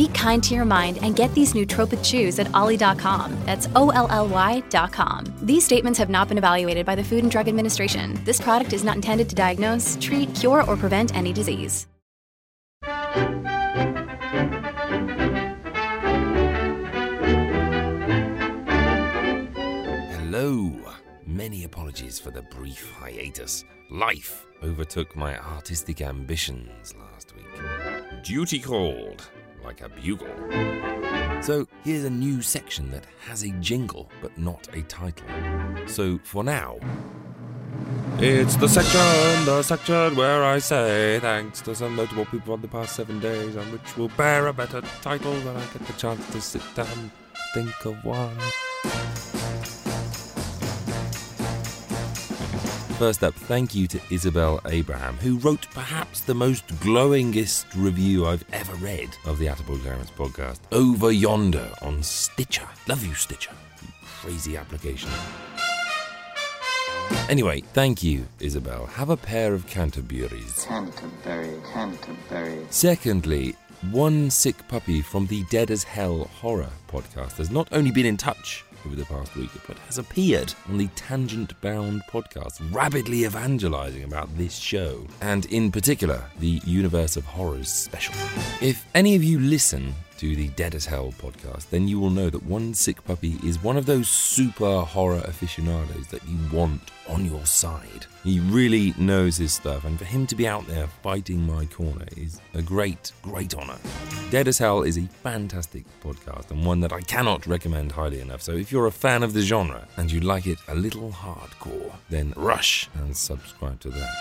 Be kind to your mind and get these nootropic chews at olly.com. That's O L L Y.com. These statements have not been evaluated by the Food and Drug Administration. This product is not intended to diagnose, treat, cure, or prevent any disease. Hello. Many apologies for the brief hiatus. Life overtook my artistic ambitions last week. Duty called, like a bugle. So here's a new section that has a jingle, but not a title. So for now, it's the section, the section where I say thanks to some notable people on the past seven days, and which will bear a better title when I get the chance to sit down and think of one. First up, thank you to Isabel Abraham, who wrote perhaps the most glowingest review I've ever read of the Attaboy Clarence podcast, Over Yonder on Stitcher. Love you, Stitcher. You crazy application. Anyway, thank you, Isabel. Have a pair of Canterburys. Canterbury, Canterbury. Secondly, one sick puppy from the Dead as Hell horror podcast has not only been in touch over the past week, but has appeared on the Tangent Bound podcast, rapidly evangelizing about this show, and in particular, the Universe of Horrors special. If any of you listen to the Dead as Hell podcast, then you will know that One Sick Puppy is one of those super horror aficionados that you want on your side. He really knows his stuff, and for him to be out there fighting my corner is a great, great honor. Dead as Hell is a fantastic podcast and one that I cannot recommend highly enough. So if you're a fan of the genre and you like it a little hardcore, then rush and subscribe to that.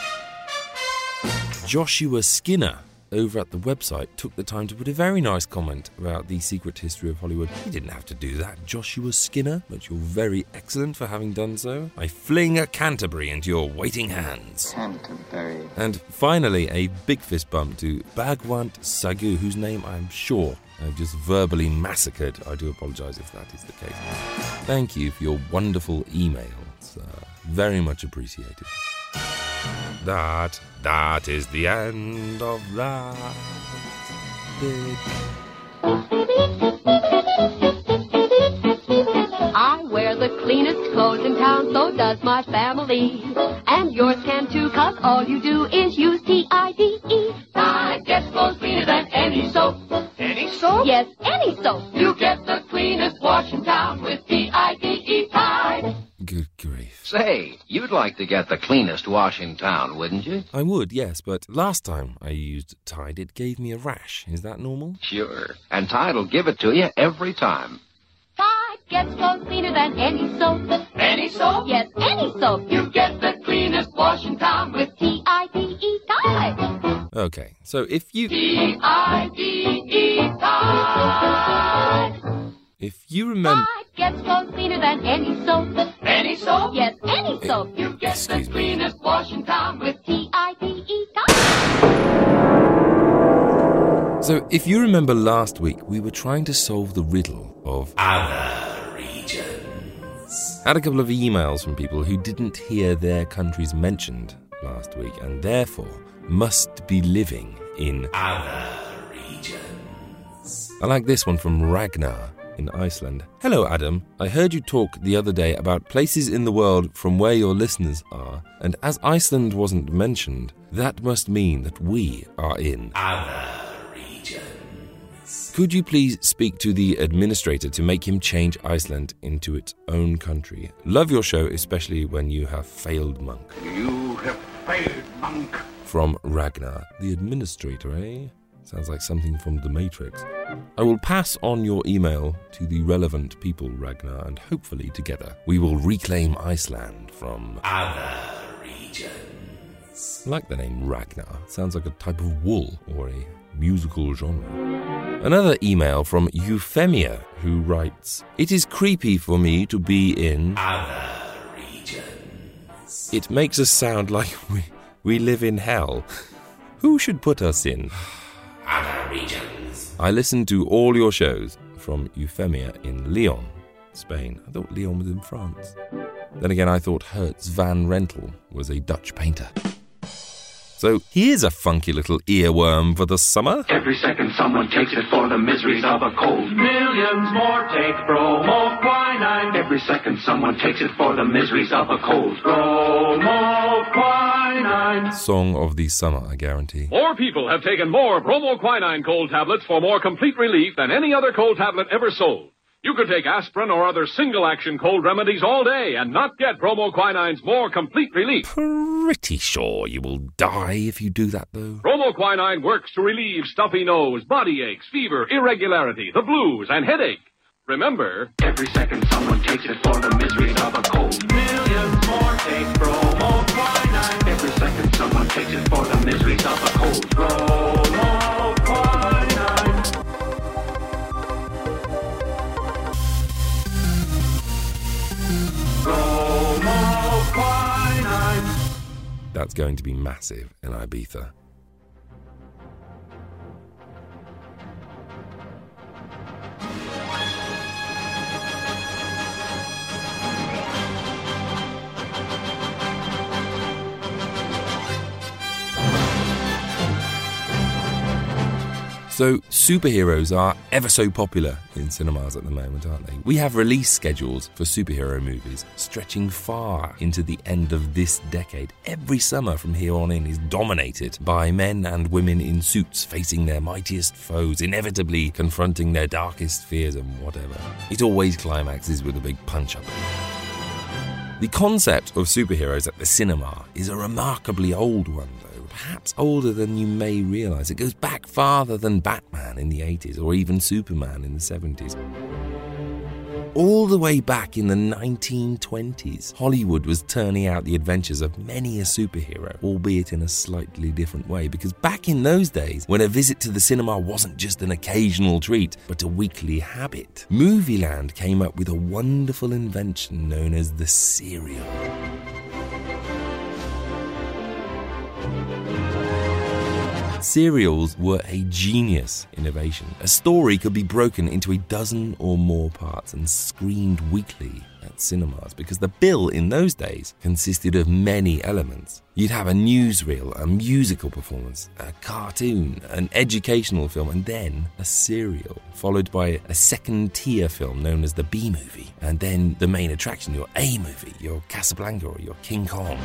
Joshua Skinner over at the website took the time to put a very nice comment about the secret history of Hollywood. You didn't have to do that, Joshua Skinner, but you're very excellent for having done so. I fling a Canterbury into your waiting hands. Canterbury. And finally, a big fist bump to Bhagwant Sagu, whose name I'm sure I've just verbally massacred. I do apologise if that is the case. Thank you for your wonderful emails. Uh, very much appreciated. That, that is the end of that bit. I wear the cleanest clothes in town, so does my family. And yours can too, cause all you do is use T-I-D-E. Tide gets clothes cleaner than any soap. Any soap? Yes, any soap. You get the cleanest wash in town with T-I-D-E Tide. Good grief. Say, you'd like to get the cleanest wash in town, wouldn't you? I would, yes, but last time I used Tide, it gave me a rash. Is that normal? Sure. And Tide'll give it to you every time. Tide gets clothes cleaner than any soap. Any soap? Yes, any soap. You get the cleanest wash in town with T-I-D-E Tide. Okay, so if you T-I-D-E Tide. if you remember, Tide gets clothes cleaner than any soap. Any soap? Yes, any soap. You get Excuse the me. wash in town with T-I-D-E Tide. so if you remember last week, we were trying to solve the riddle of Other regions. had a couple of emails from people who didn't hear their countries mentioned last week and therefore must be living in. Other regions. I like this one from Ragnar in Iceland. Hello, Adam. I heard you talk the other day about places in the world from where your listeners are, and as Iceland wasn't mentioned, that must mean that we are in. Other regions. Could you please speak to the administrator to make him change Iceland into its own country? Love your show, especially when you have failed monk. You have failed, monk. From Ragnar. The administrator, eh? Sounds like something from The Matrix. I will pass on your email to the relevant people, Ragnar, and hopefully together we will reclaim Iceland from. Other regions. I like the name Ragnar. Sounds like a type of wool or a musical genre. Another email from Euphemia, who writes It is creepy for me to be in. Other regions. It makes us sound like we, we live in hell. Who should put us in? Other regions. I listened to all your shows from Euphemia in Lyon, Spain. I thought Lyon was in France. Then again, I thought Hertz van Rentel was a Dutch painter. So here's a funky little earworm for the summer. Every second someone takes it for the miseries of a cold. Millions more take bromo quinine. Every second someone takes it for the miseries of a cold. Bromo quinine. Song of the summer, I guarantee. More people have taken more bromoquinine cold tablets for more complete relief than any other cold tablet ever sold. You could take aspirin or other single action cold remedies all day and not get bromoquinine's more complete relief. Pretty sure you will die if you do that, though. Bromoquinine works to relieve stuffy nose, body aches, fever, irregularity, the blues, and headache. Remember, Every second someone takes it for the miseries of a cold. Millions more take quinine. Every second someone takes it for the miseries of a cold. That's going to be massive in Ibiza. So, superheroes are ever so popular in cinemas at the moment, aren't they? We have release schedules for superhero movies stretching far into the end of this decade. Every summer from here on in is dominated by men and women in suits facing their mightiest foes, inevitably confronting their darkest fears and whatever. It always climaxes with a big punch up. The concept of superheroes at the cinema is a remarkably old one, though, perhaps older than you may realise. It goes back farther than Batman in the 80s or even Superman in the 70s. All the way back in the 1920s, Hollywood was turning out the adventures of many a superhero, albeit in a slightly different way. Because back in those days, when a visit to the cinema wasn't just an occasional treat, but a weekly habit, Movieland came up with a wonderful invention known as the serial. Serials were a genius innovation. A story could be broken into a dozen or more parts and screened weekly at cinemas because the bill in those days consisted of many elements. You'd have a newsreel, a musical performance, a cartoon, an educational film, and then a serial, followed by a second tier film known as the B movie, and then the main attraction, your A movie, your Casablanca or your King Kong.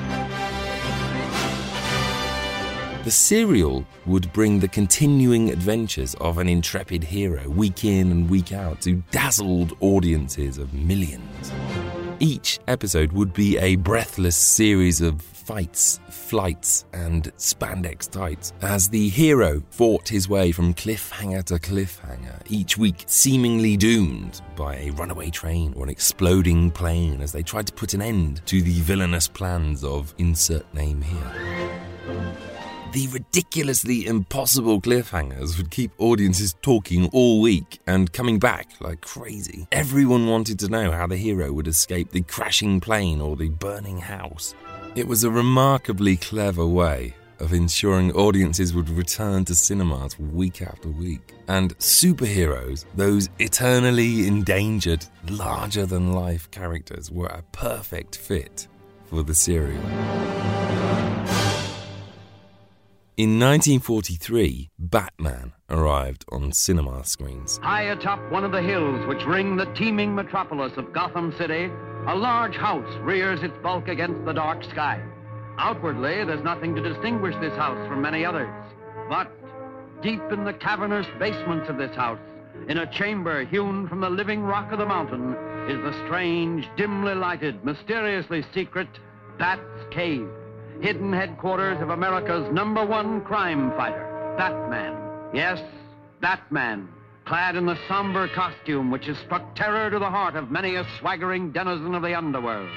The serial would bring the continuing adventures of an intrepid hero week in and week out to dazzled audiences of millions. Each episode would be a breathless series of fights, flights, and spandex tights as the hero fought his way from cliffhanger to cliffhanger, each week seemingly doomed by a runaway train or an exploding plane as they tried to put an end to the villainous plans of insert name here. The ridiculously impossible cliffhangers would keep audiences talking all week and coming back like crazy. Everyone wanted to know how the hero would escape the crashing plane or the burning house. It was a remarkably clever way of ensuring audiences would return to cinemas week after week. And superheroes, those eternally endangered, larger than life characters, were a perfect fit for the serial. In 1943, Batman arrived on cinema screens. High atop one of the hills which ring the teeming metropolis of Gotham City, a large house rears its bulk against the dark sky. Outwardly, there's nothing to distinguish this house from many others. But deep in the cavernous basements of this house, in a chamber hewn from the living rock of the mountain, is the strange, dimly lighted, mysteriously secret Bat's Cave, hidden headquarters of America's number one crime fighter, Batman. Yes, Batman, clad in the somber costume which has struck terror to the heart of many a swaggering denizen of the underworld.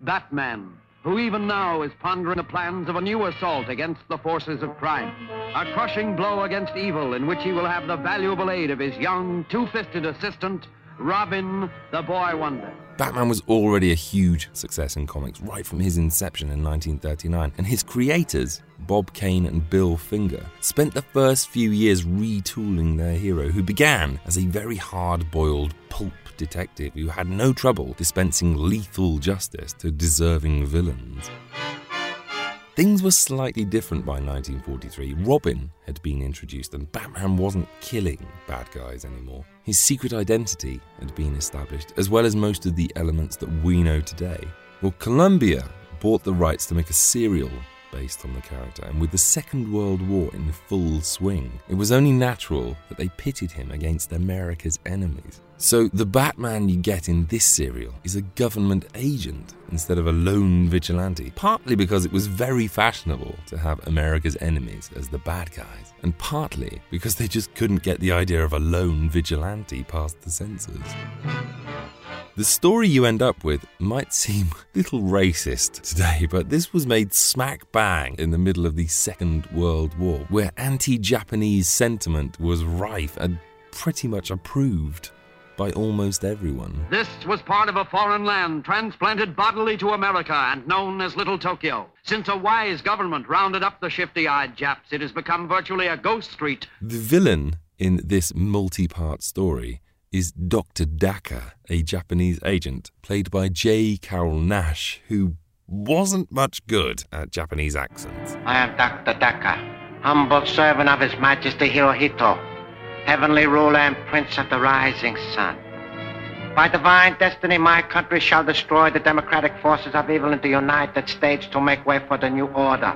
Batman, who even now is pondering the plans of a new assault against the forces of crime. A crushing blow against evil in which he will have the valuable aid of his young, two-fisted assistant, Robin the Boy Wonder. Batman was already a huge success in comics right from his inception in 1939, and his creators, Bob Kane and Bill Finger, spent the first few years retooling their hero, who began as a very hard boiled pulp detective who had no trouble dispensing lethal justice to deserving villains. Things were slightly different by 1943. Robin had been introduced, and Batman wasn't killing bad guys anymore. His secret identity had been established, as well as most of the elements that we know today. Well, Columbia bought the rights to make a serial based on the character, and with the Second World War in full swing, it was only natural that they pitted him against America's enemies. So, the Batman you get in this serial is a government agent instead of a lone vigilante, partly because it was very fashionable to have America's enemies as the bad guys, and partly because they just couldn't get the idea of a lone vigilante past the censors. The story you end up with might seem a little racist today, but this was made smack bang in the middle of the Second World War, where anti Japanese sentiment was rife and pretty much approved by almost everyone. This was part of a foreign land transplanted bodily to America and known as Little Tokyo. Since a wise government rounded up the shifty eyed Japs, it has become virtually a ghost street. The villain in this multi part story is Dr. Daka, a Japanese agent, played by J. Carrol Naish, who wasn't much good at Japanese accents. I am Dr. Daka, humble servant of His Majesty Hirohito, heavenly ruler and prince of the rising sun. By divine destiny, my country shall destroy the democratic forces of evil in the United States to make way for the new order.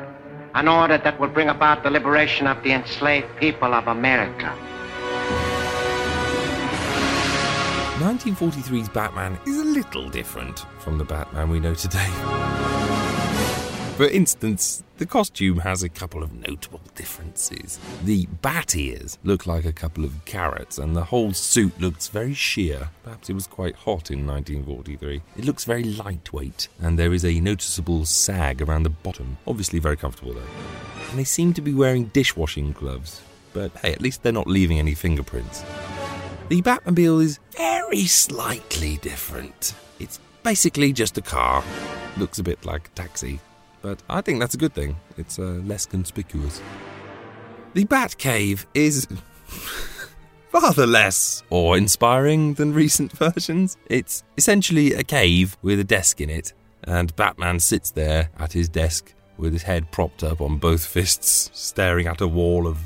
An order that will bring about the liberation of the enslaved people of America. 1943's Batman is a little different from the Batman we know today. For instance, the costume has a couple of notable differences. The bat ears look like a couple of carrots, and the whole suit looks very sheer. Perhaps it was quite hot in 1943. It looks very lightweight, and there is a noticeable sag around the bottom. Obviously, very comfortable though. And they seem to be wearing dishwashing gloves, but hey, at least they're not leaving any fingerprints. The Batmobile is very slightly different. It's basically just a car. Looks a bit like a taxi, but I think that's a good thing. It's uh, less conspicuous. The Batcave is rather less awe-inspiring than recent versions. It's essentially a cave with a desk in it, and Batman sits there at his desk with his head propped up on both fists, staring at a wall of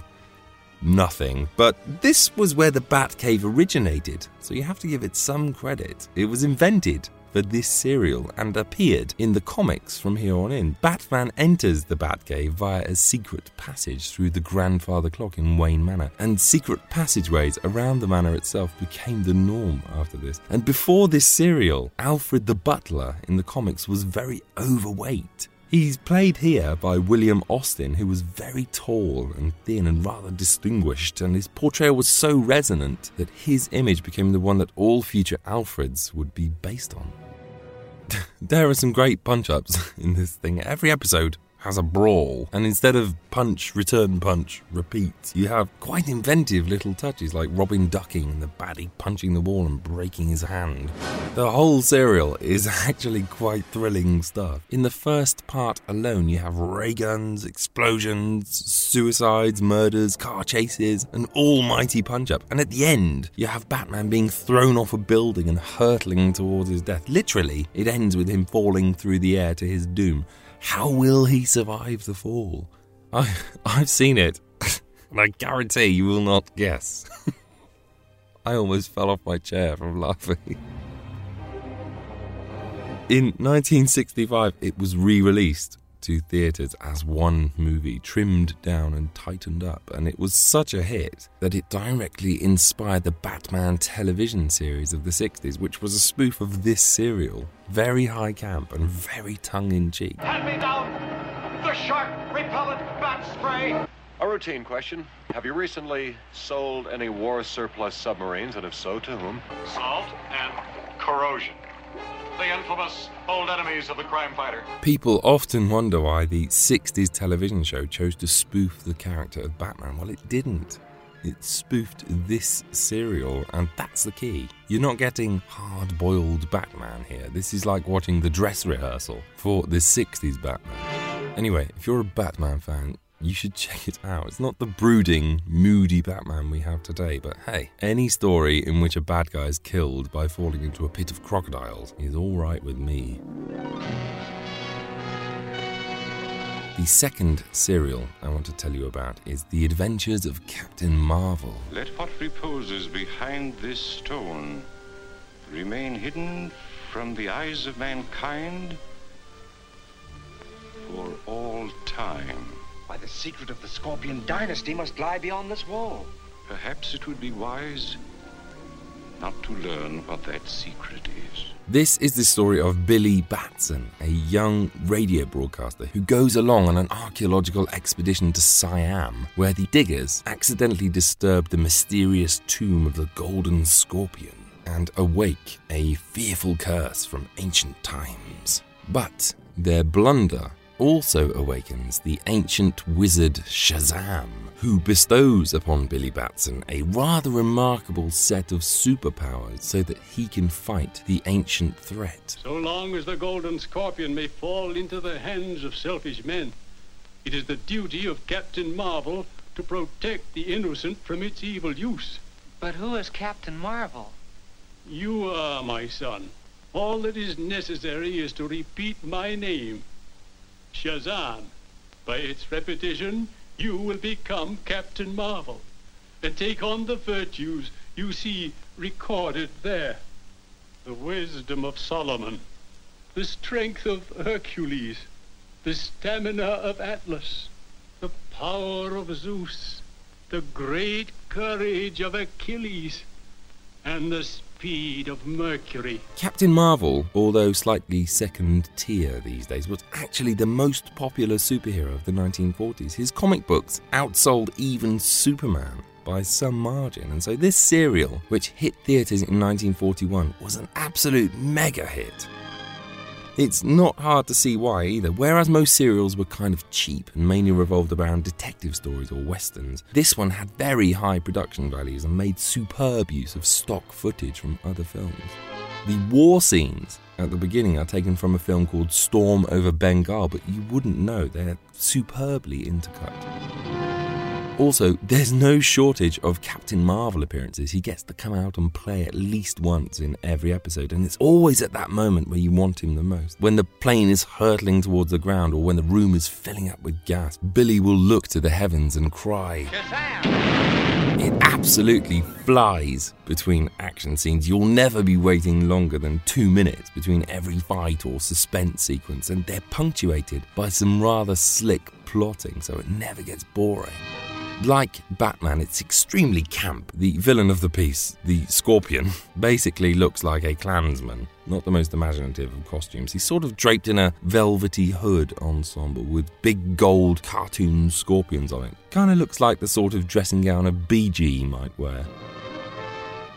nothing. But this was where the Batcave originated, so you have to give it some credit. It was invented for this serial and appeared in the comics from here on in. Batman enters the Batcave via a secret passage through the grandfather clock in Wayne Manor, and secret passageways around the manor itself became the norm after this. And before this serial, Alfred the Butler in the comics was very overweight. He's played here by William Austin, who was very tall and thin and rather distinguished, and his portrayal was so resonant that his image became the one that all future Alfreds would be based on. there are some great punch ups in this thing. Every episode has a brawl, and instead of punch, return punch, repeat, you have quite inventive little touches like Robin ducking and the baddie punching the wall and breaking his hand. The whole serial is actually quite thrilling stuff. In the first part alone, you have ray guns, explosions, suicides, murders, car chases, an almighty punch up, and at the end, you have Batman being thrown off a building and hurtling towards his death. Literally, it ends with him falling through the air to his doom. How will he survive the fall? I, I've seen it, and I guarantee you will not guess. I almost fell off my chair from laughing. In 1965, it was re released to theatres as one movie, trimmed down and tightened up, and it was such a hit that it directly inspired the Batman television series of the 60s, which was a spoof of this serial. Very high camp and very tongue in cheek. Hand me down the shark repellent bat spray. A routine question. Have you recently sold any war surplus submarines, and if so, to whom? Salt and corrosion. The infamous old enemies of the crime fighter. People often wonder why the 60s television show chose to spoof the character of Batman. Well, it didn't. It spoofed this serial, and that's the key. You're not getting hard boiled Batman here. This is like watching the dress rehearsal for the 60s Batman. Anyway, if you're a Batman fan, you should check it out. It's not the brooding, moody Batman we have today, but hey, any story in which a bad guy is killed by falling into a pit of crocodiles is alright with me. The second serial I want to tell you about is The Adventures of Captain Marvel. Let what reposes behind this stone remain hidden from the eyes of mankind secret of the Scorpion dynasty must lie beyond this wall. Perhaps it would be wise not to learn what that secret is. This is the story of Billy Batson, a young radio broadcaster who goes along on an archaeological expedition to Siam, where the diggers accidentally disturb the mysterious tomb of the Golden Scorpion and awake a fearful curse from ancient times. But their blunder also awakens the ancient wizard Shazam, who bestows upon Billy Batson a rather remarkable set of superpowers so that he can fight the ancient threat. So long as the golden scorpion may fall into the hands of selfish men, it is the duty of Captain Marvel to protect the innocent from its evil use. But who is Captain Marvel? You are, my son. All that is necessary is to repeat my name. Shazam. By its repetition, you will become Captain Marvel. And take on the virtues you see recorded there. The wisdom of Solomon, the strength of Hercules, the stamina of Atlas, the power of Zeus, the great courage of Achilles, and the speed of Mercury. Captain Marvel, although slightly second tier these days, was actually the most popular superhero of the 1940s. His comic books outsold even Superman by some margin, and so this serial, which hit theatres in 1941, was an absolute mega hit. It's not hard to see why either. Whereas most serials were kind of cheap and mainly revolved around detective stories or westerns, this one had very high production values and made superb use of stock footage from other films. The war scenes at the beginning are taken from a film called Storm over Bengal, but you wouldn't know, they're superbly intercut. Also, there's no shortage of Captain Marvel appearances. He gets to come out and play at least once in every episode, and it's always at that moment where you want him the most. When the plane is hurtling towards the ground or when the room is filling up with gas, Billy will look to the heavens and cry. It absolutely flies between action scenes. You'll never be waiting longer than two minutes between every fight or suspense sequence, and they're punctuated by some rather slick plotting, so it never gets boring. Like Batman, it's extremely camp. The villain of the piece, the Scorpion, basically looks like a Klansman. Not the most imaginative of costumes. He's sort of draped in a velvety hood ensemble with big gold cartoon scorpions on it. Kinda looks like the sort of dressing gown a BG might wear.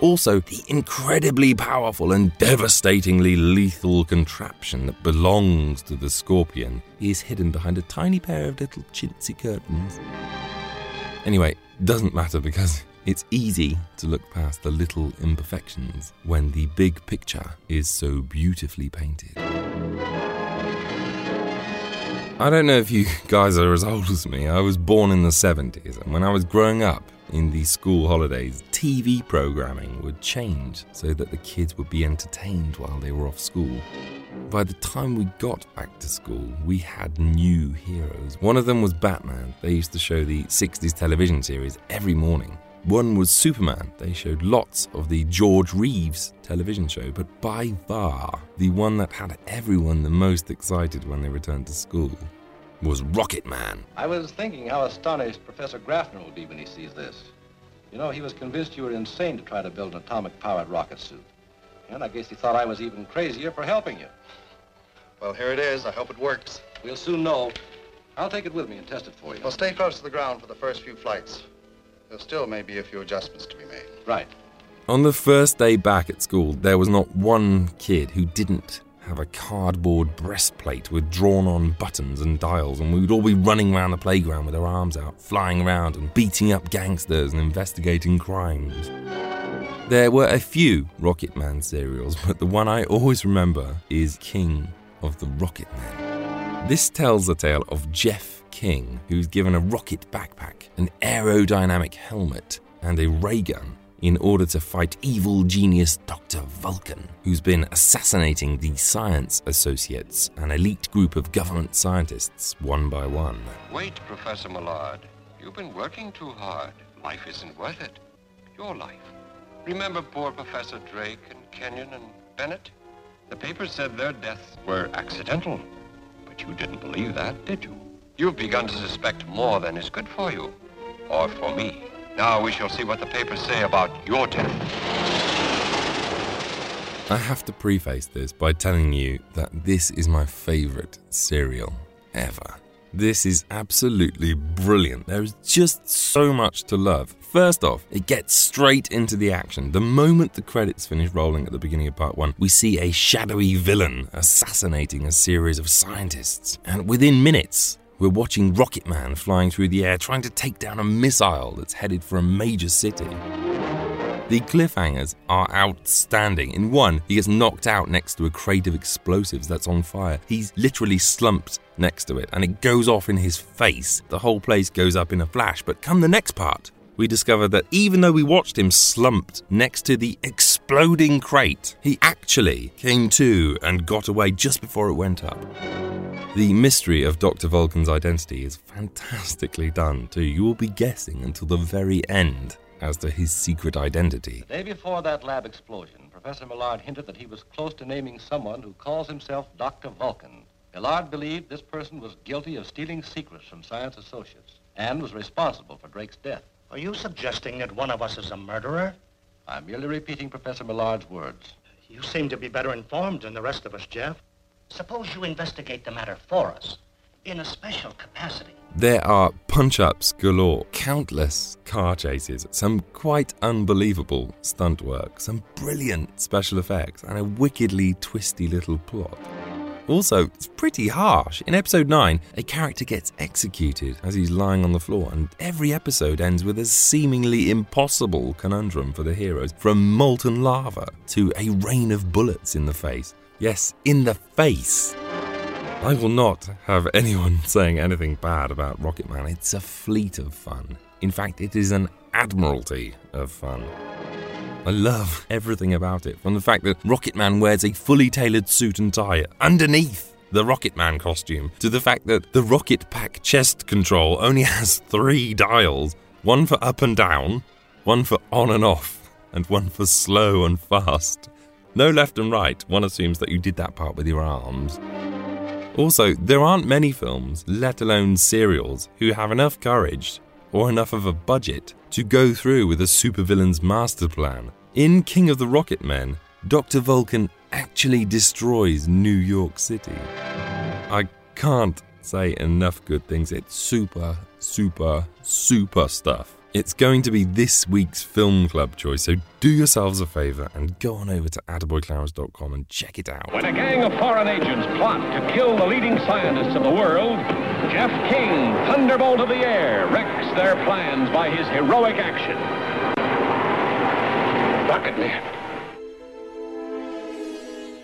Also, the incredibly powerful and devastatingly lethal contraption that belongs to the Scorpion is hidden behind a tiny pair of little chintzy curtains. Anyway, doesn't matter because it's easy to look past the little imperfections when the big picture is so beautifully painted. I don't know if you guys are as old as me. I was born in the 70s, and when I was growing up in the school holidays, TV programming would change so that the kids would be entertained while they were off school. By the time we got back to school, we had new heroes. One of them was Batman. They used to show the 60s television series every morning. One was Superman. They showed lots of the George Reeves television show, but by far, the one that had everyone the most excited when they returned to school was Rocket Man. I was thinking how astonished Professor Graffner will be when he sees this. You know, he was convinced you were insane to try to build an atomic-powered rocket suit. And I guess he thought I was even crazier for helping you. Well, here it is. I hope it works. We'll soon know. I'll take it with me and test it for you. Well, stay close to the ground for the first few flights. There still may be a few adjustments to be made. Right. On the first day back at school, there was not one kid who didn't have a cardboard breastplate with drawn on buttons and dials, and we would all be running around the playground with our arms out, flying around and beating up gangsters and investigating crimes. There were a few Rocket Man serials, but the one I always remember is King of the Rocket Men. This tells the tale of Jeff King, who's given a rocket backpack, an aerodynamic helmet, and a ray gun in order to fight evil genius Dr. Vulcan, who's been assassinating the Science Associates, an elite group of government scientists, one by one. Wait, Professor Millard. You've been working too hard. Life isn't worth it. Your life. Remember poor Professor Drake and Kenyon and Bennett? The papers said their deaths were accidental. But you didn't believe that, did you? You've begun to suspect more than is good for you. Or for me. Now we shall see what the papers say about your death. I have to preface this by telling you that this is my favourite serial ever. This is absolutely brilliant. There is just so much to love. First off, it gets straight into the action. The moment the credits finish rolling at the beginning of part one, we see a shadowy villain assassinating a series of scientists. And within minutes, we're watching Rocket Man flying through the air trying to take down a missile that's headed for a major city. The cliffhangers are outstanding. In one, he gets knocked out next to a crate of explosives that's on fire. He's literally slumped next to it and it goes off in his face. The whole place goes up in a flash. But come the next part, we discover that even though we watched him slumped next to the exploding crate, he actually came to and got away just before it went up. The mystery of Dr. Vulcan's identity is fantastically done too. You will be guessing until the very end as to his secret identity. The day before that lab explosion, Professor Millard hinted that he was close to naming someone who calls himself Dr. Vulcan. Millard believed this person was guilty of stealing secrets from Science Associates and was responsible for Drake's death. Are you suggesting that one of us is a murderer? I'm merely repeating Professor Millard's words. You seem to be better informed than the rest of us, Jeff. Suppose you investigate the matter for us in a special capacity. There are punch ups galore, countless car chases, some quite unbelievable stunt work, some brilliant special effects, and a wickedly twisty little plot. Also, it's pretty harsh. In episode 9, a character gets executed as he's lying on the floor, and every episode ends with a seemingly impossible conundrum for the heroes from molten lava to a rain of bullets in the face. Yes, in the face. I will not have anyone saying anything bad about Rocket Man. It's a fleet of fun. In fact, it is an admiralty of fun. I love everything about it, from the fact that Rocket Man wears a fully tailored suit and tie underneath the Rocket Man costume, to the fact that the Rocket Pack chest control only has three dials one for up and down, one for on and off, and one for slow and fast. No left and right, one assumes that you did that part with your arms. Also, there aren't many films, let alone serials, who have enough courage or enough of a budget to go through with a supervillain's master plan. In King of the Rocket Men, Dr. Vulcan actually destroys New York City. I can't say enough good things. It's super, super, super stuff. It's going to be this week's film club choice, so do yourselves a favour and go on over to attaboyclarence.com and check it out. When a gang of foreign agents plot to kill the leading scientists of the world, Jeff King, thunderbolt of the air, wrecks their plans by his heroic action. Rocket Man.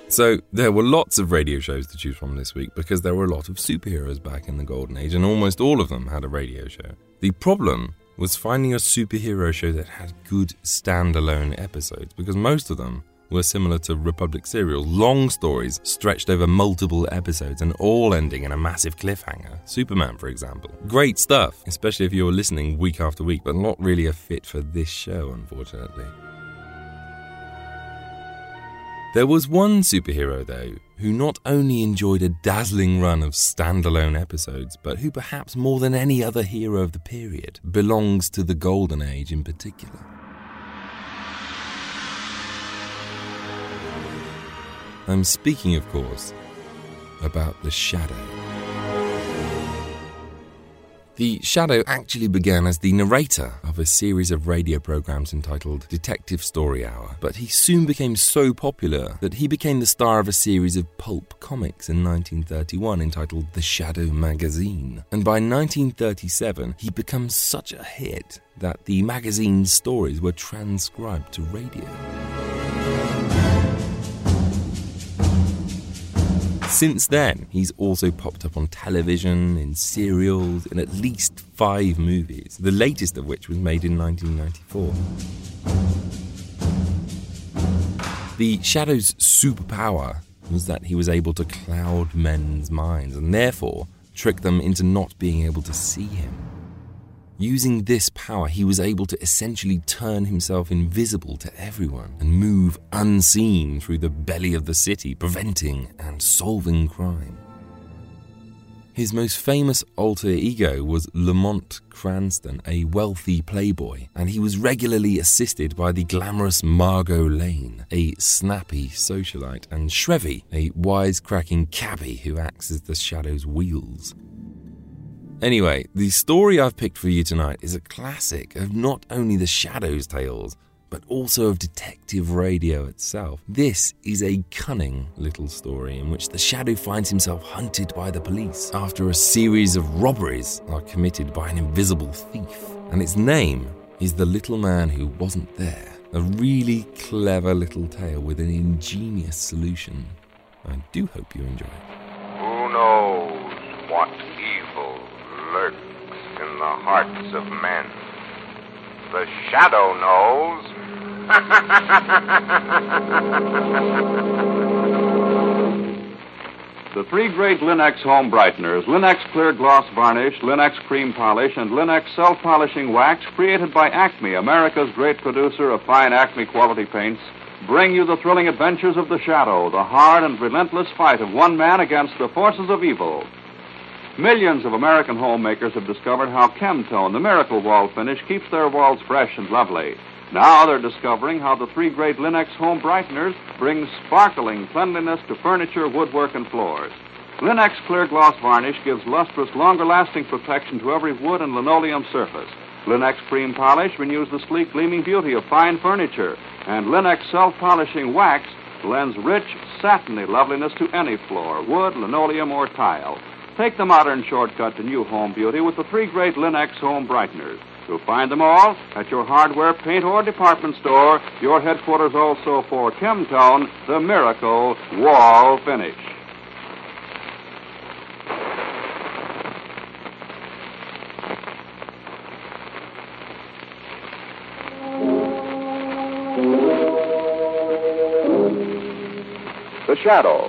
So, there were lots of radio shows to choose from this week because there were a lot of superheroes back in the Golden Age, and almost all of them had a radio show. The problem was finding a superhero show that had good standalone episodes because most of them were similar to Republic serials, long stories stretched over multiple episodes and all ending in a massive cliffhanger. Superman, for example. Great stuff, especially if you're listening week after week, but not really a fit for this show, unfortunately. There was one superhero, though, who not only enjoyed a dazzling run of standalone episodes, but who perhaps more than any other hero of the period belongs to the Golden Age in particular. I'm speaking, of course, about the Shadow. The Shadow actually began as the narrator of a series of radio programs entitled Detective Story Hour, but he soon became so popular that he became the star of a series of pulp comics in 1931 entitled The Shadow Magazine. And by 1937, he becomes such a hit that the magazine's stories were transcribed to radio. Since then, he's also popped up on television, in serials, in at least five movies, the latest of which was made in 1994. The Shadow's superpower was that he was able to cloud men's minds and therefore trick them into not being able to see him. Using this power, he was able to essentially turn himself invisible to everyone and move unseen through the belly of the city, preventing and solving crime. His most famous alter ego was Lamont Cranston, a wealthy playboy, and he was regularly assisted by the glamorous Margot Lane, a snappy socialite, and Shrevey, a wisecracking cabbie who acts as the Shadow's wheels. Anyway, the story I've picked for you tonight is a classic of not only the Shadow's tales, but also of detective radio itself. This is a cunning little story in which the Shadow finds himself hunted by the police after a series of robberies are committed by an invisible thief. And its name is The Little Man Who Wasn't There. A really clever little tale with an ingenious solution. I do hope you enjoy it. Who knows what lurks in the hearts of men? The shadow knows. The three great Lin-X home brighteners, Lin-X Clear Gloss Varnish, Lin-X Cream Polish, and Lin-X Self Polishing Wax, created by Acme, America's great producer of fine Acme quality paints, bring you the thrilling adventures of the Shadow, the hard and relentless fight of one man against the forces of evil. Millions of American homemakers have discovered how Chemtone, the miracle wall finish, keeps their walls fresh and lovely. Now they're discovering how the three great Lin-X home brighteners bring sparkling cleanliness to furniture, woodwork, and floors. Lin-X Clear Gloss Varnish gives lustrous, longer lasting protection to every wood and linoleum surface. Lin-X Cream Polish renews the sleek, gleaming beauty of fine furniture. And Lin-X Self Polishing Wax lends rich, satiny loveliness to any floor, wood, linoleum, or tile. Take the modern shortcut to new home beauty with the three great Lin-X home brighteners. You'll find them all at your hardware, paint, or department store, your headquarters also for Chemtone, the miracle wall finish. The Shadow,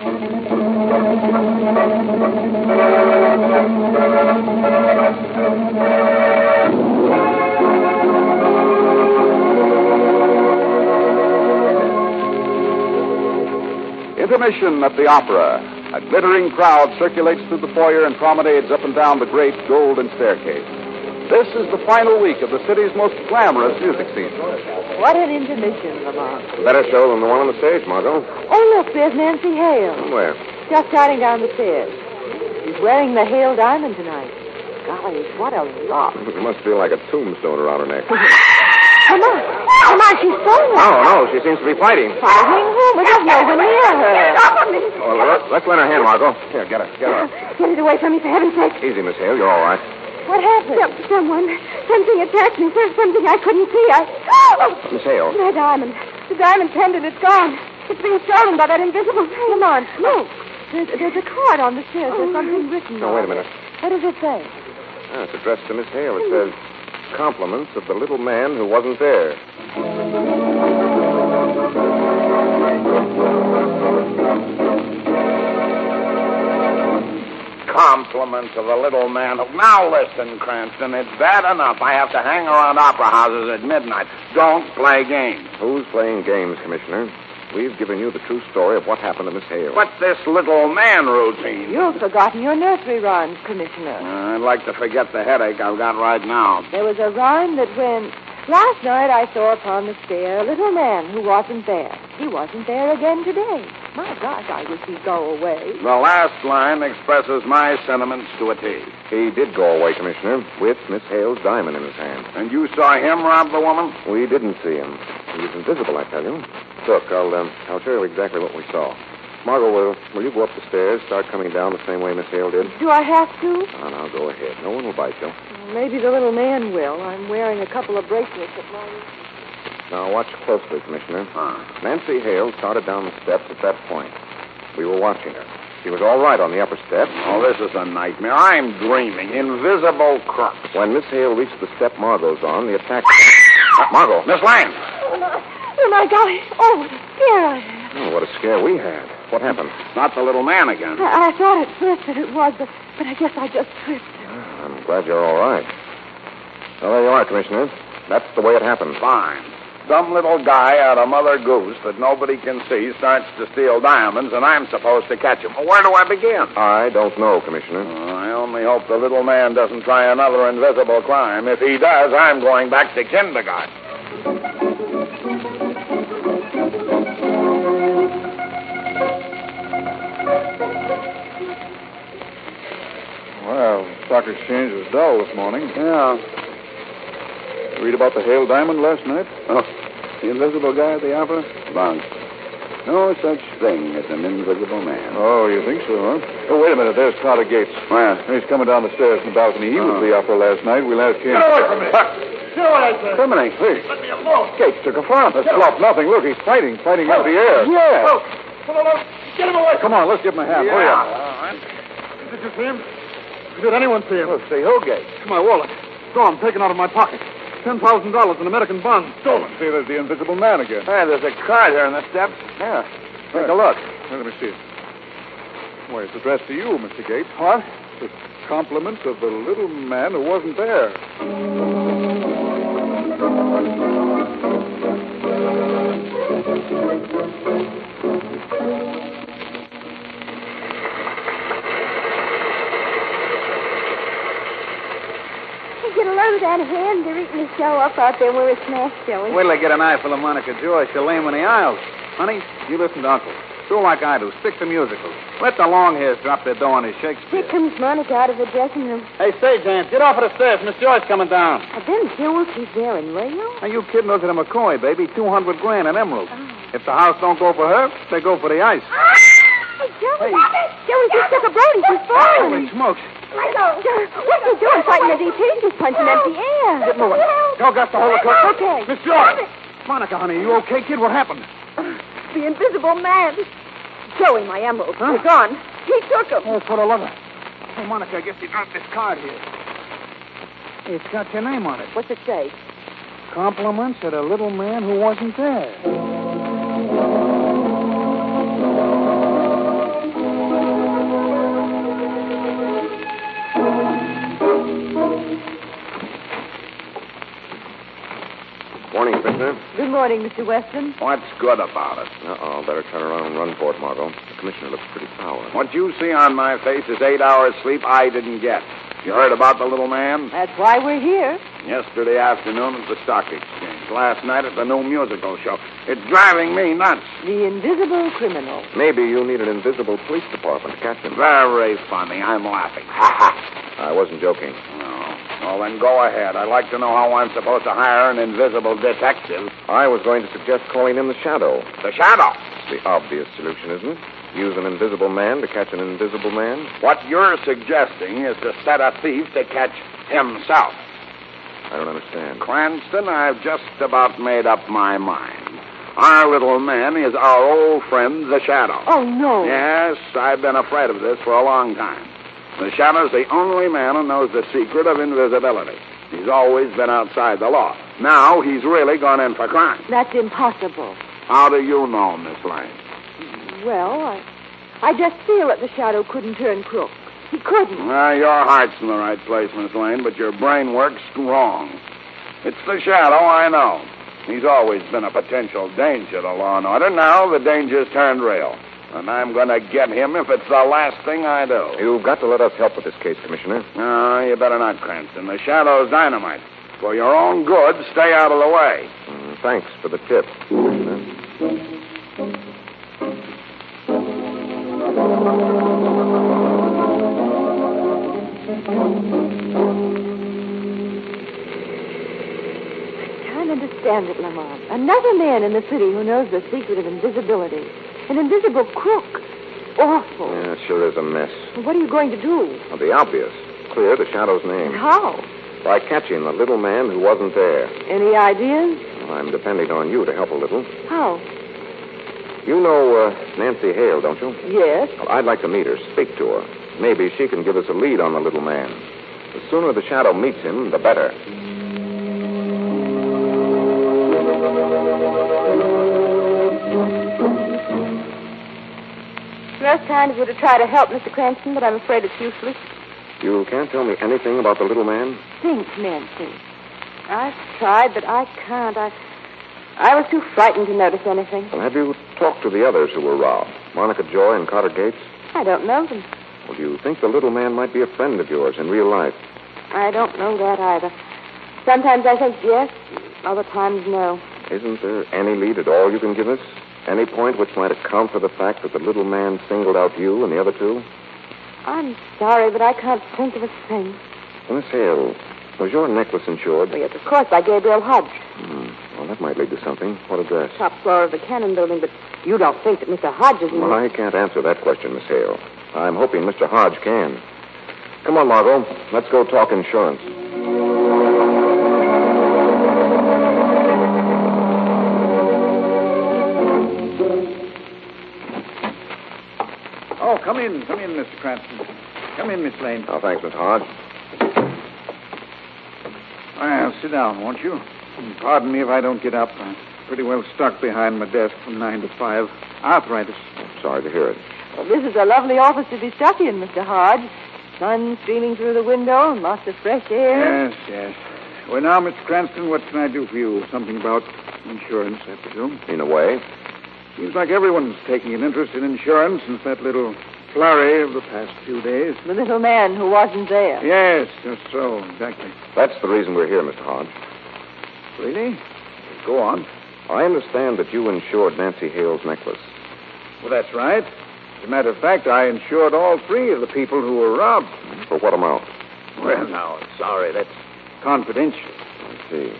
Intermission at the opera. A glittering crowd circulates through the foyer and promenades up and down the great golden staircase. This is the final week of the city's most glamorous music scene. What an intermission, Lamont. Better show than the one on the stage, Margot. Oh, look, there's Nancy Hale. Where? Just starting down the stairs. She's wearing the Hale diamond tonight. Golly, what a lot. It must feel like a tombstone around her neck. Come on. Come on, she's throwing Oh, no, she seems to be fighting. Fighting who? But there's no one near her. Well, let, let's lend her hand, Margot. Here, get her. Get her. Get it away from me, for heaven's sake. Easy, Miss Hale. You're all right. What happened? someone. Something attacked me. There's something I couldn't see. I. Oh! Miss Hale. My diamond. The diamond pendant is gone. It's been stolen by that invisible Lamont. Look. There's, there's a card on the stairs. There's something written No, on wait a minute. What does it say? Ah, it's addressed to Miss Hale. It says, compliments of the little man who wasn't there. Compliments of the little man who. Now listen, Cranston, it's bad enough I have to hang around opera houses at midnight. Don't play games. Who's playing games, Commissioner? We've given you the true story of what happened to Miss Hale. What's this little man routine? You've forgotten your nursery rhymes, Commissioner. Uh, I'd like to forget the headache I've got right now. There was a rhyme that went, Last night I saw upon the stair a little man who wasn't there. He wasn't there again today. My gosh, I wish he'd go away. The last line expresses my sentiments to a T. He did go away, Commissioner, with Miss Hale's diamond in his hand. And you saw him rob the woman? We didn't see him. He was invisible, I tell you. Look, I'll, um, I'll show you exactly what we saw. Margot, will, will you go up the stairs, start coming down the same way Miss Hale did? Do I have to? Oh, now go ahead. No one will bite you. Maybe the little man will. I'm wearing a couple of bracelets at my. Now watch closely, Commissioner. Nancy Hale started down the steps at that point. We were watching her. She was all right on the upper step. Oh, this is a nightmare. I'm dreaming. Invisible crooks. When Miss Hale reached the step Margot's on, the attack. Uh, Margot. Miss Lane. Oh, my, oh, my golly. Oh, what a scare I had. Oh, what a scare we had. What happened? Not the little man again. I, I thought at first that it was, but, but I guess I just tripped. I'm glad you're all right. Well, there you are, Commissioner. That's the way it happened. Fine. Some little guy out of Mother Goose that nobody can see starts to steal diamonds, and I'm supposed to catch him. Well, where do I begin? I don't know, Commissioner. Uh, I only hope the little man doesn't try another invisible crime. If he does, I'm going back to kindergarten. Well, stock exchange was dull this morning. Yeah. Read about the Hale Diamond last night? Oh, the invisible guy at the opera? Bunk. No such thing as an invisible man. Oh, you think so, huh? Oh, wait a minute. There's Carter Gates. Where? He's coming down the stairs in the balcony. He was Oh. at the oh. opera last night. We last came. Get away from me! Get away, sir. Criminy, Hey, Let me alone! Gates took a front. That's fluff nothing. Look, he's fighting, fighting out the air. Yeah. Oh, Come on, get him away! come on, let's give him a hand. Yeah. Hurry up. all right. Did you see him? Did anyone see him? Well, see who, Gates? My wallet. Gone, taken out of my pocket. Ten thousand dollars in American bonds stolen. See, there's the invisible man again. Hey, there's a card here on the steps. Yeah. Take a look. Let me see it. Why, it's addressed to you, Mr. Gates. What? The compliments of the little man who wasn't there. Hey, get of that hand. They're eating the show up out there where it's smash showing. Wait till I get an eye full of Monica Joy. She'll lame in the aisles. Honey, you listen to Uncle. Do like I do. Stick to musicals. Let the long hairs drop their dough on his Shakespeare. Here comes Monica out of the dressing room. Hey, stagehand, get off of the stairs. Miss Joy's coming down. Are them jewels she's wearing you? Are you kidding? Those are the McCoy, baby. 200 grand in emeralds. Oh. If the house don't go for her, they go for the ice. Ah! Hey, Joey. Joey just took a Brody. She's Holy smokes. What's he doing fighting the DP? She's punching empty air. Get moving. Go, Gus, to hold the cook. Okay. Miss Joy. Monica, honey, you okay, kid? What happened? The invisible man. Joey, my emeralds. Huh? They're gone. He took them. Oh, for the love of... Hey, Monica, I guess you dropped this card here. Hey, it's got your name on it. What's it say? Compliments at a little man who wasn't there. Good morning, Commissioner. Good morning, Mr. Weston. What's good about it? Uh-oh, better turn around and run for it, Margot. The commissioner looks pretty sour. What you see on my face is eight hours sleep I didn't get. You heard about the little man? That's why we're here. Yesterday afternoon at the stock exchange. Last night at the new musical show. It's driving me nuts. The invisible criminal. Maybe you need an invisible police department to catch him. Very funny. I'm laughing. I wasn't joking. No. Well, then go ahead. I'd like to know how I'm supposed to hire an invisible detective. I was going to suggest calling in the shadow. The shadow. It's the obvious solution, isn't it? Use an invisible man to catch an invisible man. What you're suggesting is to set a thief to catch himself. I don't understand. Cranston, I've just about made up my mind. Our little man is our old friend, the Shadow. Oh, no. Yes, I've been afraid of this for a long time. The Shadow's the only man who knows the secret of invisibility. He's always been outside the law. Now he's really gone in for crime. That's impossible. How do you know, Miss Lane? Well, I, I just feel that the shadow couldn't turn crook. He couldn't. Well, your heart's in the right place, Miss Lane, but your brain works wrong. It's the shadow, I know. He's always been a potential danger to law and order. Now the danger's turned real. And I'm going to get him if it's the last thing I do. You've got to let us help with this case, Commissioner. No, you better not, Cranston. The shadow's dynamite. For your own good, stay out of the way. Mm, thanks for the tip, Commissioner. Can't understand it, Lamont. Another man in the city who knows the secret of invisibility. An invisible crook. Awful. Yeah, it sure is a mess. What are you going to do? Well, the obvious. Clear the Shadow's name. How? By catching the little man who wasn't there. Any ideas? Well, I'm depending on you to help a little. How? You know uh, Nancy Hale, don't you? Yes. Well, I'd like to meet her, speak to her. Maybe she can give us a lead on the little man. The sooner the Shadow meets him, the better. Kind of you to try to help Mr. Cranston, but I'm afraid it's useless. You can't tell me anything about the little man? Think, Nancy. I've tried, but I can't. I, I was too frightened to notice anything. Well, have you talked to the others who were robbed? Monica Joy and Carter Gates? I don't know them. Well, do you think the little man might be a friend of yours in real life? I don't know that either. Sometimes I think yes, other times no. Isn't there any lead at all you can give us? Any point which might account for the fact that the little man singled out you and the other two? I'm sorry, but I can't think of a thing. Miss Hale, was your necklace insured? Yes, of course, by Gabriel Hodge. Hmm. Well, that might lead to something. What address? Top floor of the Cannon building, but you don't think that Mr. Hodge is Well, I can't answer that question, Miss Hale. I'm hoping Mr. Hodge can. Come on, Margot. Let's go talk insurance. In. Come in, Mr. Cranston. Come in, Miss Lane. Oh, thanks, Miss Hodge. Well, sit down, won't you? And Pardon me if I don't get up. I'm pretty well stuck behind my desk from nine to five. Arthritis. Sorry to hear it. Well, this is a lovely office to be stuck in, Mr. Hodge. Sun streaming through the window and lots of fresh air. Yes, yes. Well, now, Mr. Cranston, what can I do for you? Something about insurance, I presume. In a way. Seems like everyone's taking an interest in insurance since that little flurry of the past few days. The little man who wasn't there. Yes, just so, exactly. That's the reason we're here, Mr. Hodge. Really? Go on. I understand that you insured Nancy Hale's necklace. Well, that's right. As a matter of fact, I insured all three of the people who were robbed. For what amount? Well, now, sorry, that's confidential. I see.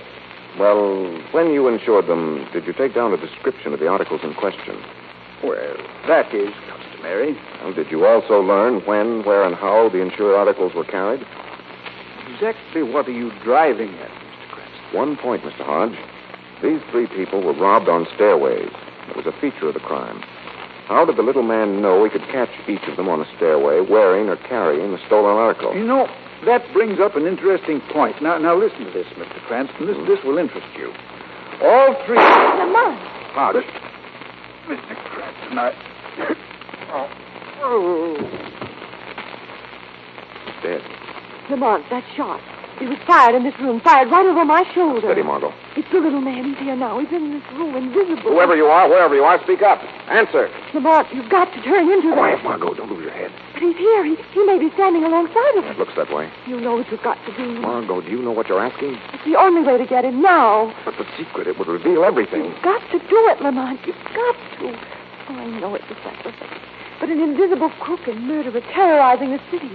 Well, when you insured them, did you take down a description of the articles in question? Well, that is customary. Well, did you also learn when, where, and how the insured articles were carried? Exactly what are you driving at, Mr. Cranston? One point, Mr. Hodge. These three people were robbed on stairways. It was a feature of the crime. How did the little man know he could catch each of them on a stairway wearing or carrying a stolen article? You know, that brings up an interesting point. Now, now listen to this, Mr. Cranston. This, hmm? this will interest you. All three. Lamont. Hodge. Mr. Cranston, I. Oh. He's dead. Lamont, that shot. It was fired in this room, fired right over my shoulder. Steady, Margot. It's the little man. He's here now. He's in this room, invisible. Whoever you are, wherever you are, speak up. Answer. Lamont, you've got to turn into Quiet, that. Margot. Don't lose your head. But he's here. He, he may be standing alongside of us. It looks that way. You know what you've got to do. Margot, do you know what you're asking? It's the only way to get him now. But the secret, it would reveal everything. You've got to do it, Lamont. You've got to. Oh, I know it's a sacrifice. But an invisible crook and murderer terrorizing the city.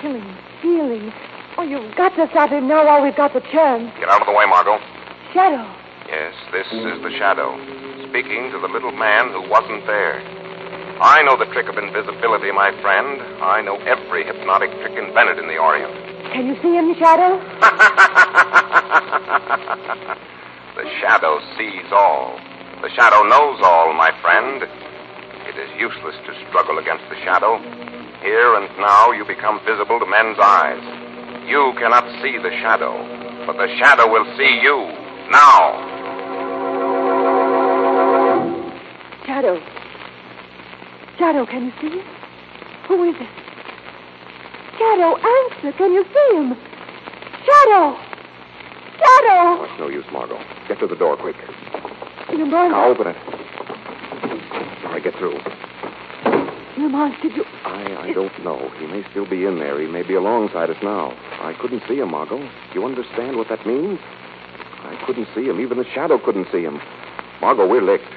Killing, stealing. Oh, you've got to stop him now while we've got the chance. Get out of the way, Margot. Shadow. Yes, this is the Shadow, speaking to the little man who wasn't there. I know the trick of invisibility, my friend. I know every hypnotic trick invented in the Orient. Can you see him, Shadow? The Shadow sees all. The Shadow knows all, my friend. It is useless to struggle against the Shadow. Here and now you become visible to men's eyes. You cannot see the Shadow, but the Shadow will see you now. Shadow. Shadow, can you see him? Who is it? Shadow, answer. Can you see him? Shadow! Shadow! Oh, it's no use, Margot. Get to the door quick. Now open it. Get through. Lamont, did you... I, I don't know. He may still be in there. He may be alongside us now. I couldn't see him, Margot. You understand what that means? I couldn't see him. Even the shadow couldn't see him. Margot, we're licked.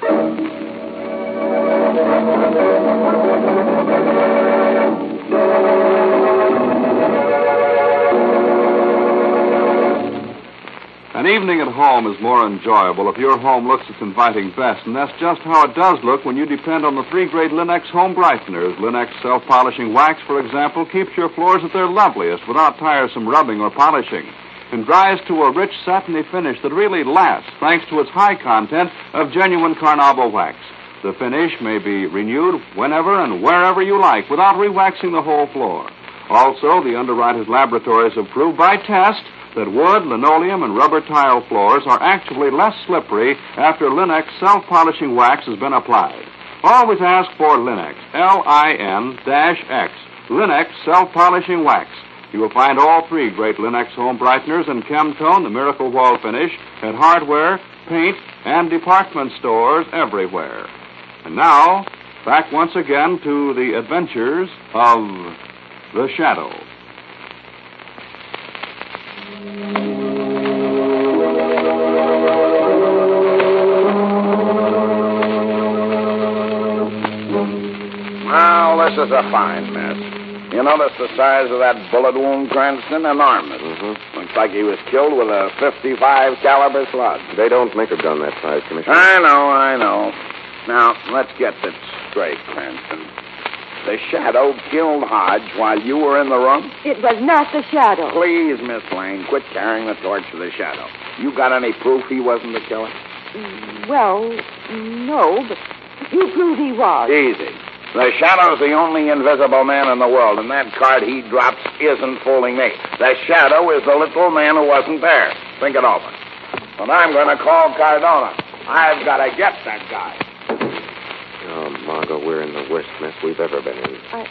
An evening at home is more enjoyable if your home looks its inviting best, and that's just how it does look when you depend on the three great Lin-X home brighteners. Lin-X self-polishing wax, for example, keeps your floors at their loveliest without tiresome rubbing or polishing, and dries to a rich satiny finish that really lasts thanks to its high content of genuine Carnauba wax. The finish may be renewed whenever and wherever you like without rewaxing the whole floor. Also, the underwriters' laboratories have proved by test that wood, linoleum, and rubber tile floors are actually less slippery after Lin-X self-polishing wax has been applied. Always ask for Lin-X, L-I-N-X, Lin-X self-polishing wax. You will find all three great Lin-X home brighteners and Chemtone, the Miracle Wall finish, at hardware, paint, and department stores everywhere. And now, back once again to the adventures of the Shadow. Well, this is a fine mess. You notice the size of that bullet wound, Cranston? Enormous. Mm-hmm. Looks like he was killed with a 55 caliber slug. They don't make a gun that size, Commissioner. I know, I know. Now, let's get this straight, Cranston. The shadow killed Hodge while you were in the room? It was not the shadow. Please, Miss Lane, quit carrying the torch for the shadow. You got any proof he wasn't the killer? Well, no, but you prove he was. Easy. The Shadow's the only invisible man in the world, and that card he drops isn't fooling me. The Shadow is the little man who wasn't there. Think it over. And I'm going to call Cardona. I've got to get that guy. Margot, we're in the worst mess we've ever been in. I,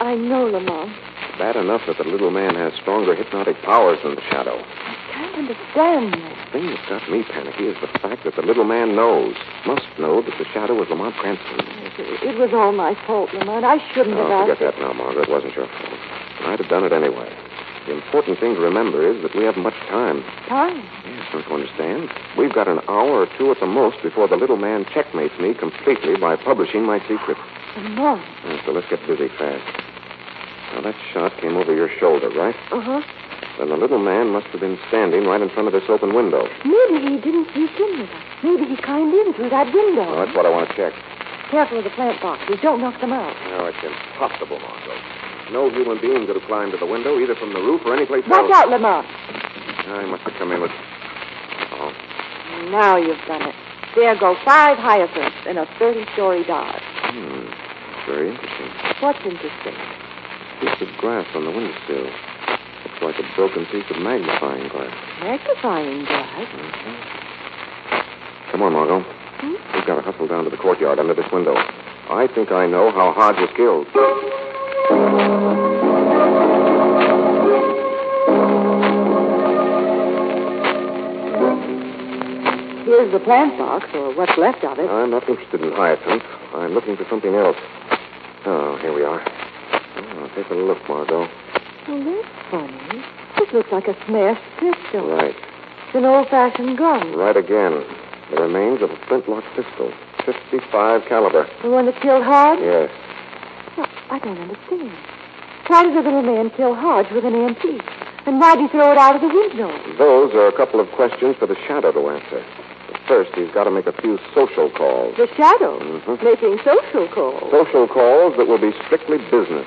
I know, Lamont. Bad enough that the little man has stronger hypnotic powers than the shadow. I can't understand that. The thing that's got me panicky is the fact that the little man knows, must know, that the shadow was Lamont Cranston. It, it was all my fault, Lamont. I shouldn't Oh, have forget asked. that now, Margaret. It wasn't your fault. I'd have done it anyway. The important thing to remember is that we haven't much time. Time. Yes, don't you understand? We've got an hour or two at the most before the little man checkmates me completely by publishing my secret. Lamont. Yeah, so let's get busy fast. Now, that shot came over your shoulder, right? Uh-huh. Then the little man must have been standing right in front of this open window. Maybe he didn't sneak in with us. Maybe he climbed in through that window. Well, that's what I want to check. Careful of the plant boxes. Don't knock them out. No, it's impossible, Margot. No human being could have climbed to the window, either from the roof or anyplace Watch else. Watch out, Lamont. I must have come in with. Oh, Now you've done it. There go five hyacinths in a 30-story Dodge. hmm. Very interesting. What's interesting? Piece of glass on the windowsill. Looks like a broken piece of magnifying glass. Magnifying glass. Come on, Margot. We've got to hustle down to the courtyard under this window. I think I know how Hodge was killed. Here's the plant box, or what's left of it. I'm not interested in hyacinth. I'm looking for something else. Oh, here we are. Oh, take a look, Margot. Oh, that's funny. This looks like a smashed pistol. Right. It's an old-fashioned gun. Right again. The remains of a flintlock pistol. 55 caliber. The one that killed Hodge? Yes. Well, I don't understand. Why did the little man kill Hodge with an antique? And why'd he throw it out of the window? Those are a couple of questions for the shadow to answer. But first, he's got to make a few social calls. The shadow. Mhm. Making social calls. Social calls that will be strictly business.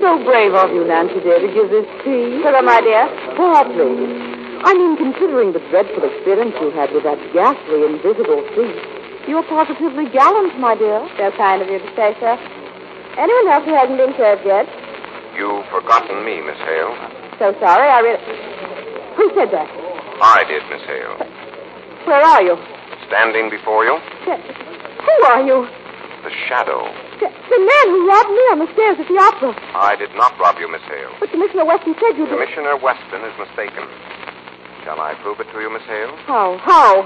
So brave of you, Nancy, dear, to give this tea. Sugar, my dear? Pour, please. I mean, considering the dreadful experience you had with that ghastly invisible thief, you're positively gallant, my dear. So kind of you to say so. Anyone else who hasn't been served yet? You've forgotten me, Miss Hale. So sorry, I really... Who said that? I did, Miss Hale. Where are you? Standing before you, Who are you? the shadow. The, the man who robbed me on the stairs at the opera. I did not rob you, Miss Hale. But Commissioner Weston said you did. Commissioner Weston is mistaken. Shall I prove it to you, Miss Hale? How? How?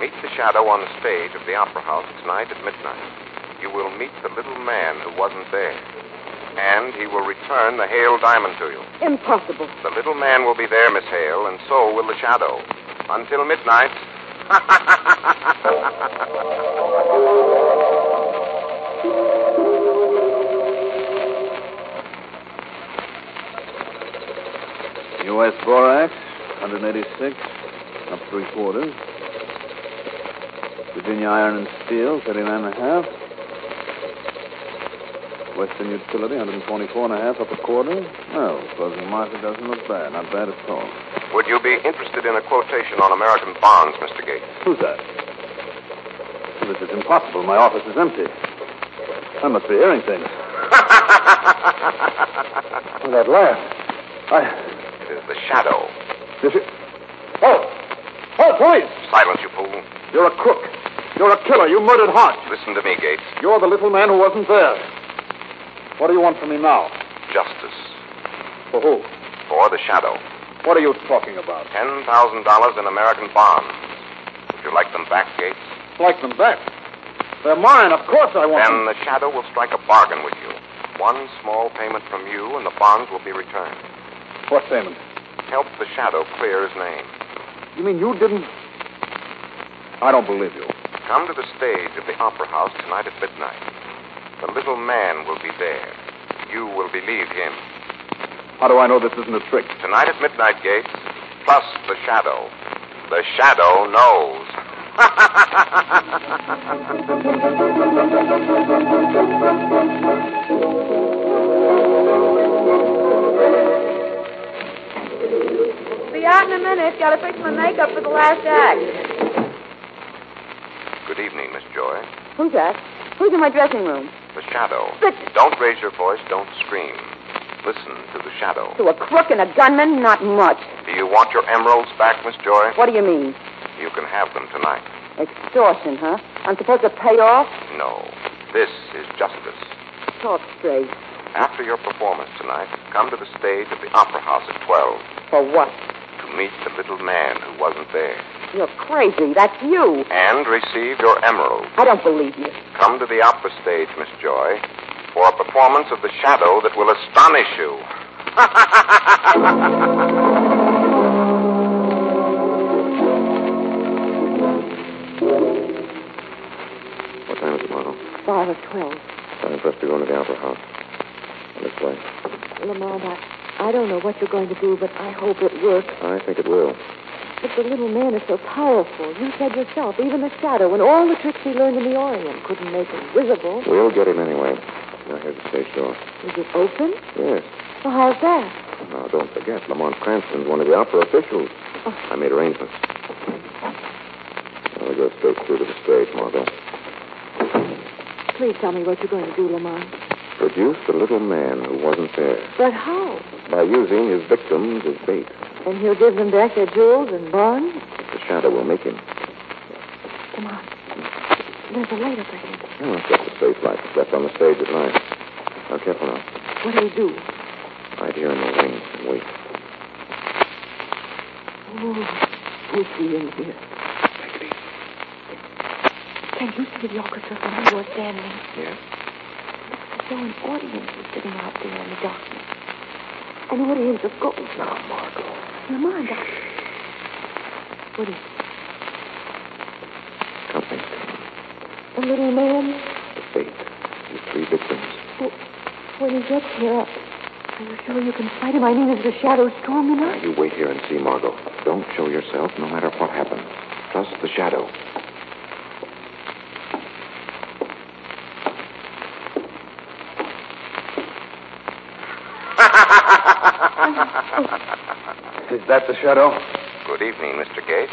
Meet the shadow on the stage of the Opera House tonight at midnight. You will meet the little man who wasn't there. And he will return the Hale diamond to you. Impossible. The little man will be there, Miss Hale, and so will the shadow. Until midnight. U.S. Borax, 186, up three quarters. Virginia Iron and Steel, 39 and a half. Western Utility, 124 and a half, up a quarter. Well, closing market doesn't look bad. Not bad at all. Would you be interested in a quotation on American bonds, Mr. Gates? Who's that? This is impossible. My office is empty. I must be hearing things. oh, that laugh. I. It is the shadow. Is? Oh! Oh, police! Silence, you fool. You're a crook. You're a killer. You murdered Hart. Listen to me, Gates. You're the little man who wasn't there. What do you want from me now? Justice. For who? For the shadow. What are you talking about? $10,000 in American bonds. Would you like them back, Gates? Like them back. They're mine. Of course I want them. Then the shadow will strike a bargain with you. One small payment from you, and the bonds will be returned. What payment? Help the shadow clear his name. You mean you didn't? I don't believe you. Come to the stage of the Opera House tonight at midnight. The little man will be there. You will believe him. How do I know this isn't a trick? Tonight at midnight, Gates, plus the shadow. The shadow knows. Be out in a minute. Gotta fix my makeup for the last act. Good evening, Miss Joy. Who's that? Who's in my dressing room? The shadow. But- Don't raise your voice. Don't scream. Listen to the shadow. To a crook and a gunman? Not much. Do you want your emeralds back, Miss Joy? What do you mean? You can have them tonight. Extortion, huh? I'm supposed to pay off? No. This is justice. Talk straight. After your performance tonight, come to the stage of the Opera House at 12 For what? To meet the little man who wasn't there You're crazy. That's you. and receive your emerald. I don't believe you. Come to the opera stage, Miss Joy, for a performance of the shadow that will astonish you. What time is it, Margot? Five or twelve. Time for us to go into the opera house. This way. Lamont, I, I don't know what you're going to do, but I hope it works. I think it will. But the little man is so powerful. You said yourself, even the shadow and all the tricks he learned in the Orient couldn't make him visible. We'll get him anyway. Now, here's the stage door. Is it open? Yes. Well, how's that? Now, don't forget, Lamont Cranston's one of the opera officials. Oh. I made arrangements. Now, we go straight through to the stage, Margot. Please tell me what you're going to do, Lamont. Produce the little man who wasn't there But how? by using his victims as bait. And he'll give them back their jewels and bonds? The shadow will make him. Come on. There's a light up ahead. Oh, it's just a space light that's left on the stage at night. Now, careful now. What do we do? Right here in the wings and wait. Oh, spooky in here. Can you see the orchestra from where you're standing? Yes. Though an audience is sitting out there in the darkness. An audience of gold. Now, Margot. Lamont, I... What is it? Company. The little man? The fate. The three victims. Well, when he gets here, are you sure you can fight him? I mean, is the shadow strong enough? Now, you wait here and see, Margot. Don't show yourself no matter what happens. Trust the shadow. Is that the shadow? Good evening, Mr. Gates.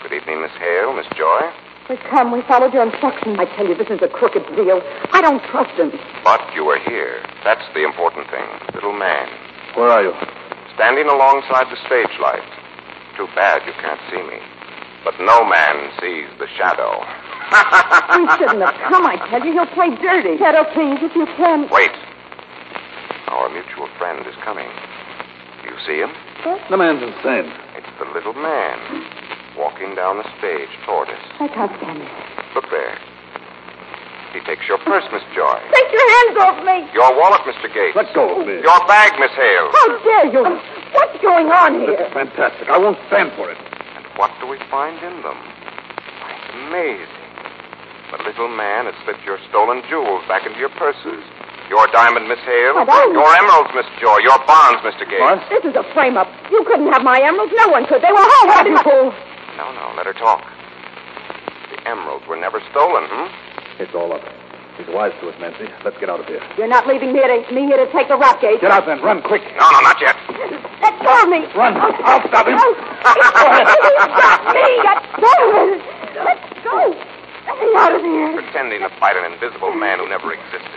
Good evening, Miss Hale, Miss Joy. We come. We followed your instructions. I tell you, this is a crooked deal. I don't trust him. But you are here. That's the important thing. Little man. Where are you? Standing alongside the stage light. Too bad you can't see me. But no man sees the shadow. we shouldn't have come, I tell you. He'll play dirty. Shadow, please, if you can. Wait. Our mutual friend is coming. Do you see him? The man's insane. It's the little man walking down the stage toward us. I can't stand it. Look there. He takes your purse, Miss Joy. Take your hands off me. Your wallet, Mr. Gates. Let go of me. Your bag, Miss Hale. How dare you? What's going on here? This is fantastic. I won't stand for it. And what do we find in them? Why, it's amazing. The little man had slipped your stolen jewels back into your purses. Your diamond, Miss Hale. What diamond? Your emeralds, Miss Joy. Your bonds, Mr. Gates. This is a frame-up. You couldn't have my emeralds. No one could. They were all right in No, no, let her talk. The emeralds were never stolen, hmm? It's all up. He's wise to us, Nancy. Let's get out of here. You're not leaving me here to, me here to take the rap gate. Get out then. Run quick. No, no, not yet. Let go of me. Run. I'll stop him. Stop me. Let go. Let go. Let me out of here. Pretending to fight an invisible man who never existed.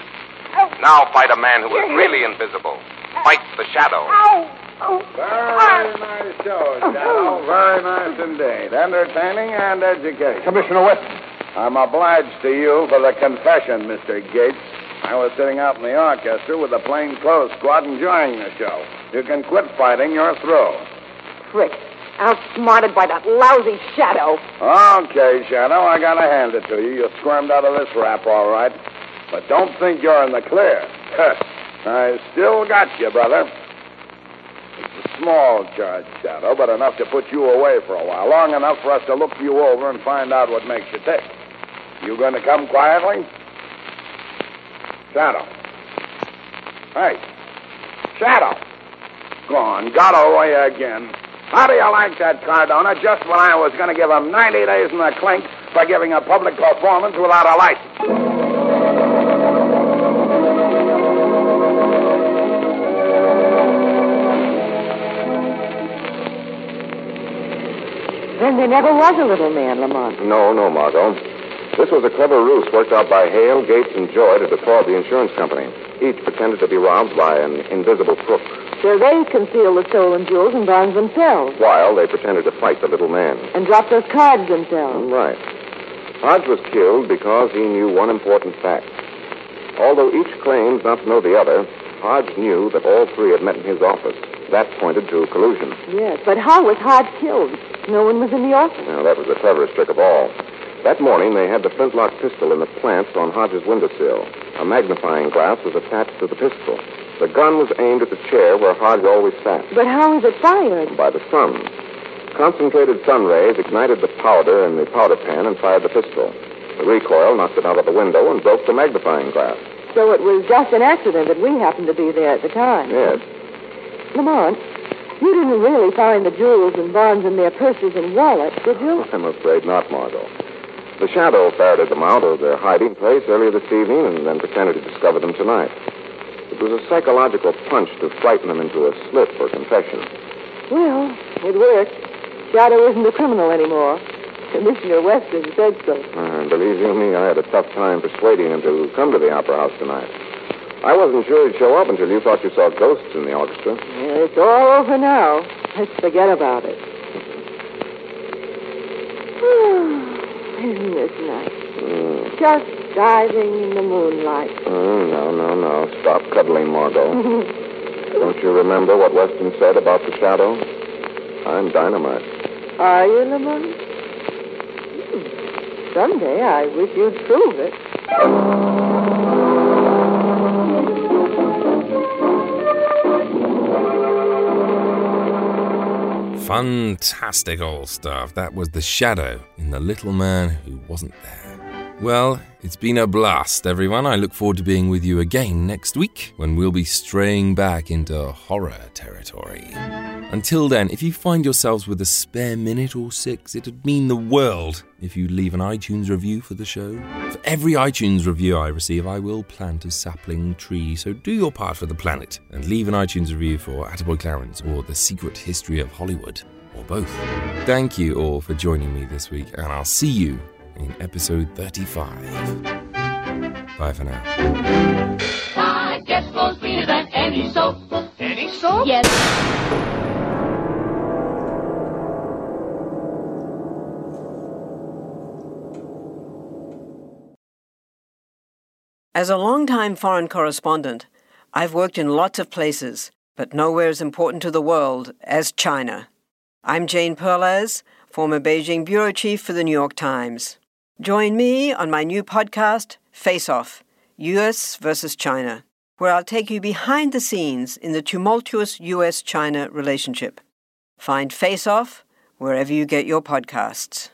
Now fight a man who is really invisible. Fight the shadow. Oh. Very nice show, oh. Shadow. Very nice indeed. Entertaining and educational. Commissioner Weston. I'm obliged to you for the confession, Mr. Gates. I was sitting out in the orchestra with the plain clothes squad enjoying the show. You can quit fighting. You're through. Prick. Outsmarted by that lousy shadow. Okay, Shadow, I gotta hand it to you. You squirmed out of this rap, all right. But don't think you're in the clear. I still got you, brother. It's a small charge, Shadow, but enough to put you away for a while. Long enough for us to look you over and find out what makes you tick. You gonna come quietly? Shadow. Hey. Shadow. Gone. Got away again. How do you like that, Cardona? Just when I was going to give him 90 days in the clink for giving a public performance without a license. Then there never was a little man, Lamont. No, no, Margot. This was a clever ruse worked out by Hale, Gates, and Joy to defraud the insurance company. Each pretended to be robbed by an invisible crook, So they concealed the stolen jewels and bonds themselves while they pretended to fight the little man. and dropped those cards themselves. Right. Hodge was killed because he knew one important fact. Although each claims not to know the other, Hodge knew that all three had met in his office. That pointed to collusion. Yes, but how was Hodge killed? No one was in the office. Now, that was the cleverest trick of all. That morning, they had the flintlock pistol in the plants on Hodge's windowsill. A magnifying glass was attached to the pistol. The gun was aimed at the chair where Hodge always sat. But how was it fired? by the sun. Concentrated sun rays ignited the powder in the powder pan and fired the pistol. The recoil knocked it out of the window and broke the magnifying glass. So it was just an accident that we happened to be there at the time. Yes. Lamont, you didn't really find the jewels and bonds in their purses and wallets, did you? I'm afraid not, Margot. The shadow ferreted them out of their hiding place earlier this evening and then pretended to discover them tonight. It was a psychological punch to frighten them into a slip or confession. Well, it worked. Shadow isn't a criminal anymore. Commissioner Weston said so. Uh, believe you me, I had a tough time persuading him to come to the Opera House tonight. I wasn't sure he'd show up until you thought you saw ghosts in the orchestra. Yeah, it's all over now. Let's forget about it. Isn't this nice? Mm. Just diving in the moonlight. Oh, no, no, no. Stop cuddling, Margot. Don't you remember what Weston said about the shadow? I'm dynamite. Are you, Lamont? Hmm. Someday I wish you'd prove it. Fantastic old stuff. That was The Shadow in The Little Man Who Wasn't There. Well, it's been a blast, everyone. I look forward to being with you again next week when we'll be straying back into horror territory. Until then, if you find yourselves with a spare minute or six, it'd mean the world if you leave an iTunes review for the show. For every iTunes review I receive, I will plant a sapling tree, so do your part for the planet and leave an iTunes review for Attaboy Clarence or The Secret History of Hollywood, or both. Thank you all for joining me this week, and I'll see you in episode 35. Bye for now. Any soap. Any soap? Yes. As a long-time foreign correspondent, I've worked in lots of places, but nowhere as important to the world as China. I'm Jane Perlez, former Beijing bureau chief for the New York Times. Join me on my new podcast, Face Off US versus China, where I'll take you behind the scenes in the tumultuous US China relationship. Find Face Off wherever you get your podcasts.